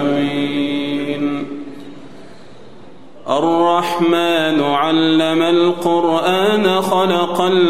آمين. الرحمن علم القرآن خلق الإنسان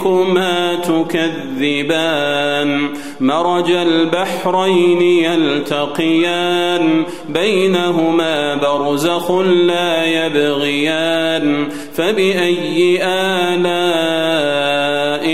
ربكما تكذبان مرج البحرين يلتقيان بينهما برزخ لا يبغيان فبأي آلاء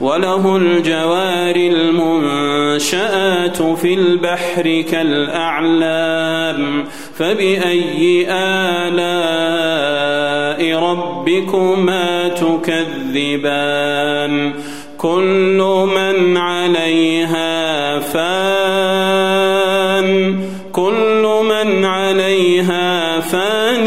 وله الجوار المنشآت في البحر كالأعلام. فبأي آلاء ربكما تكذبان؟ كل من عليها فان. كل من عليها فان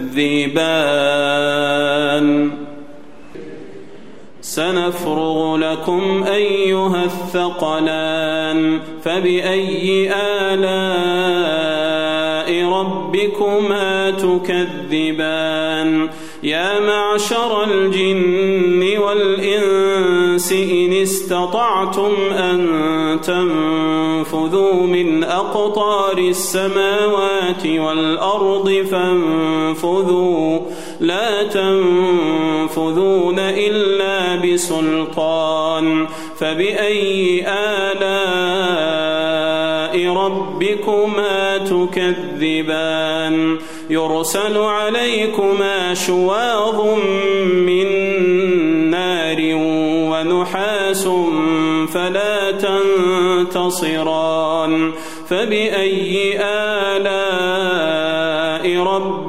سنفرغ لكم أيها الثقلان فبأي آلاء ربكما تكذبان؟ يا معشر الجن والإنس إن استطعتم أن تنفذوا من أقطار السماوات والأرض فانفذوا. لا تنفذون إلا بسلطان. فبأي آلاء ربكما تكذبان. يرسل عليكما شواظ من نار ونحاس فلا تنتصران. فبأي آلاء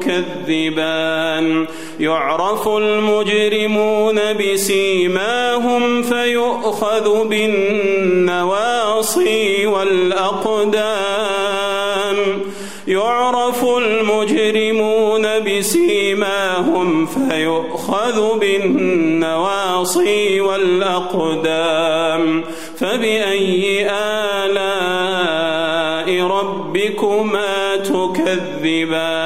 تكذبان يعرف المجرمون بسيماهم فيؤخذ بالنواصي والأقدام يعرف المجرمون بسيماهم فيؤخذ بالنواصي والأقدام فبأي آلاء ربكما تكذبان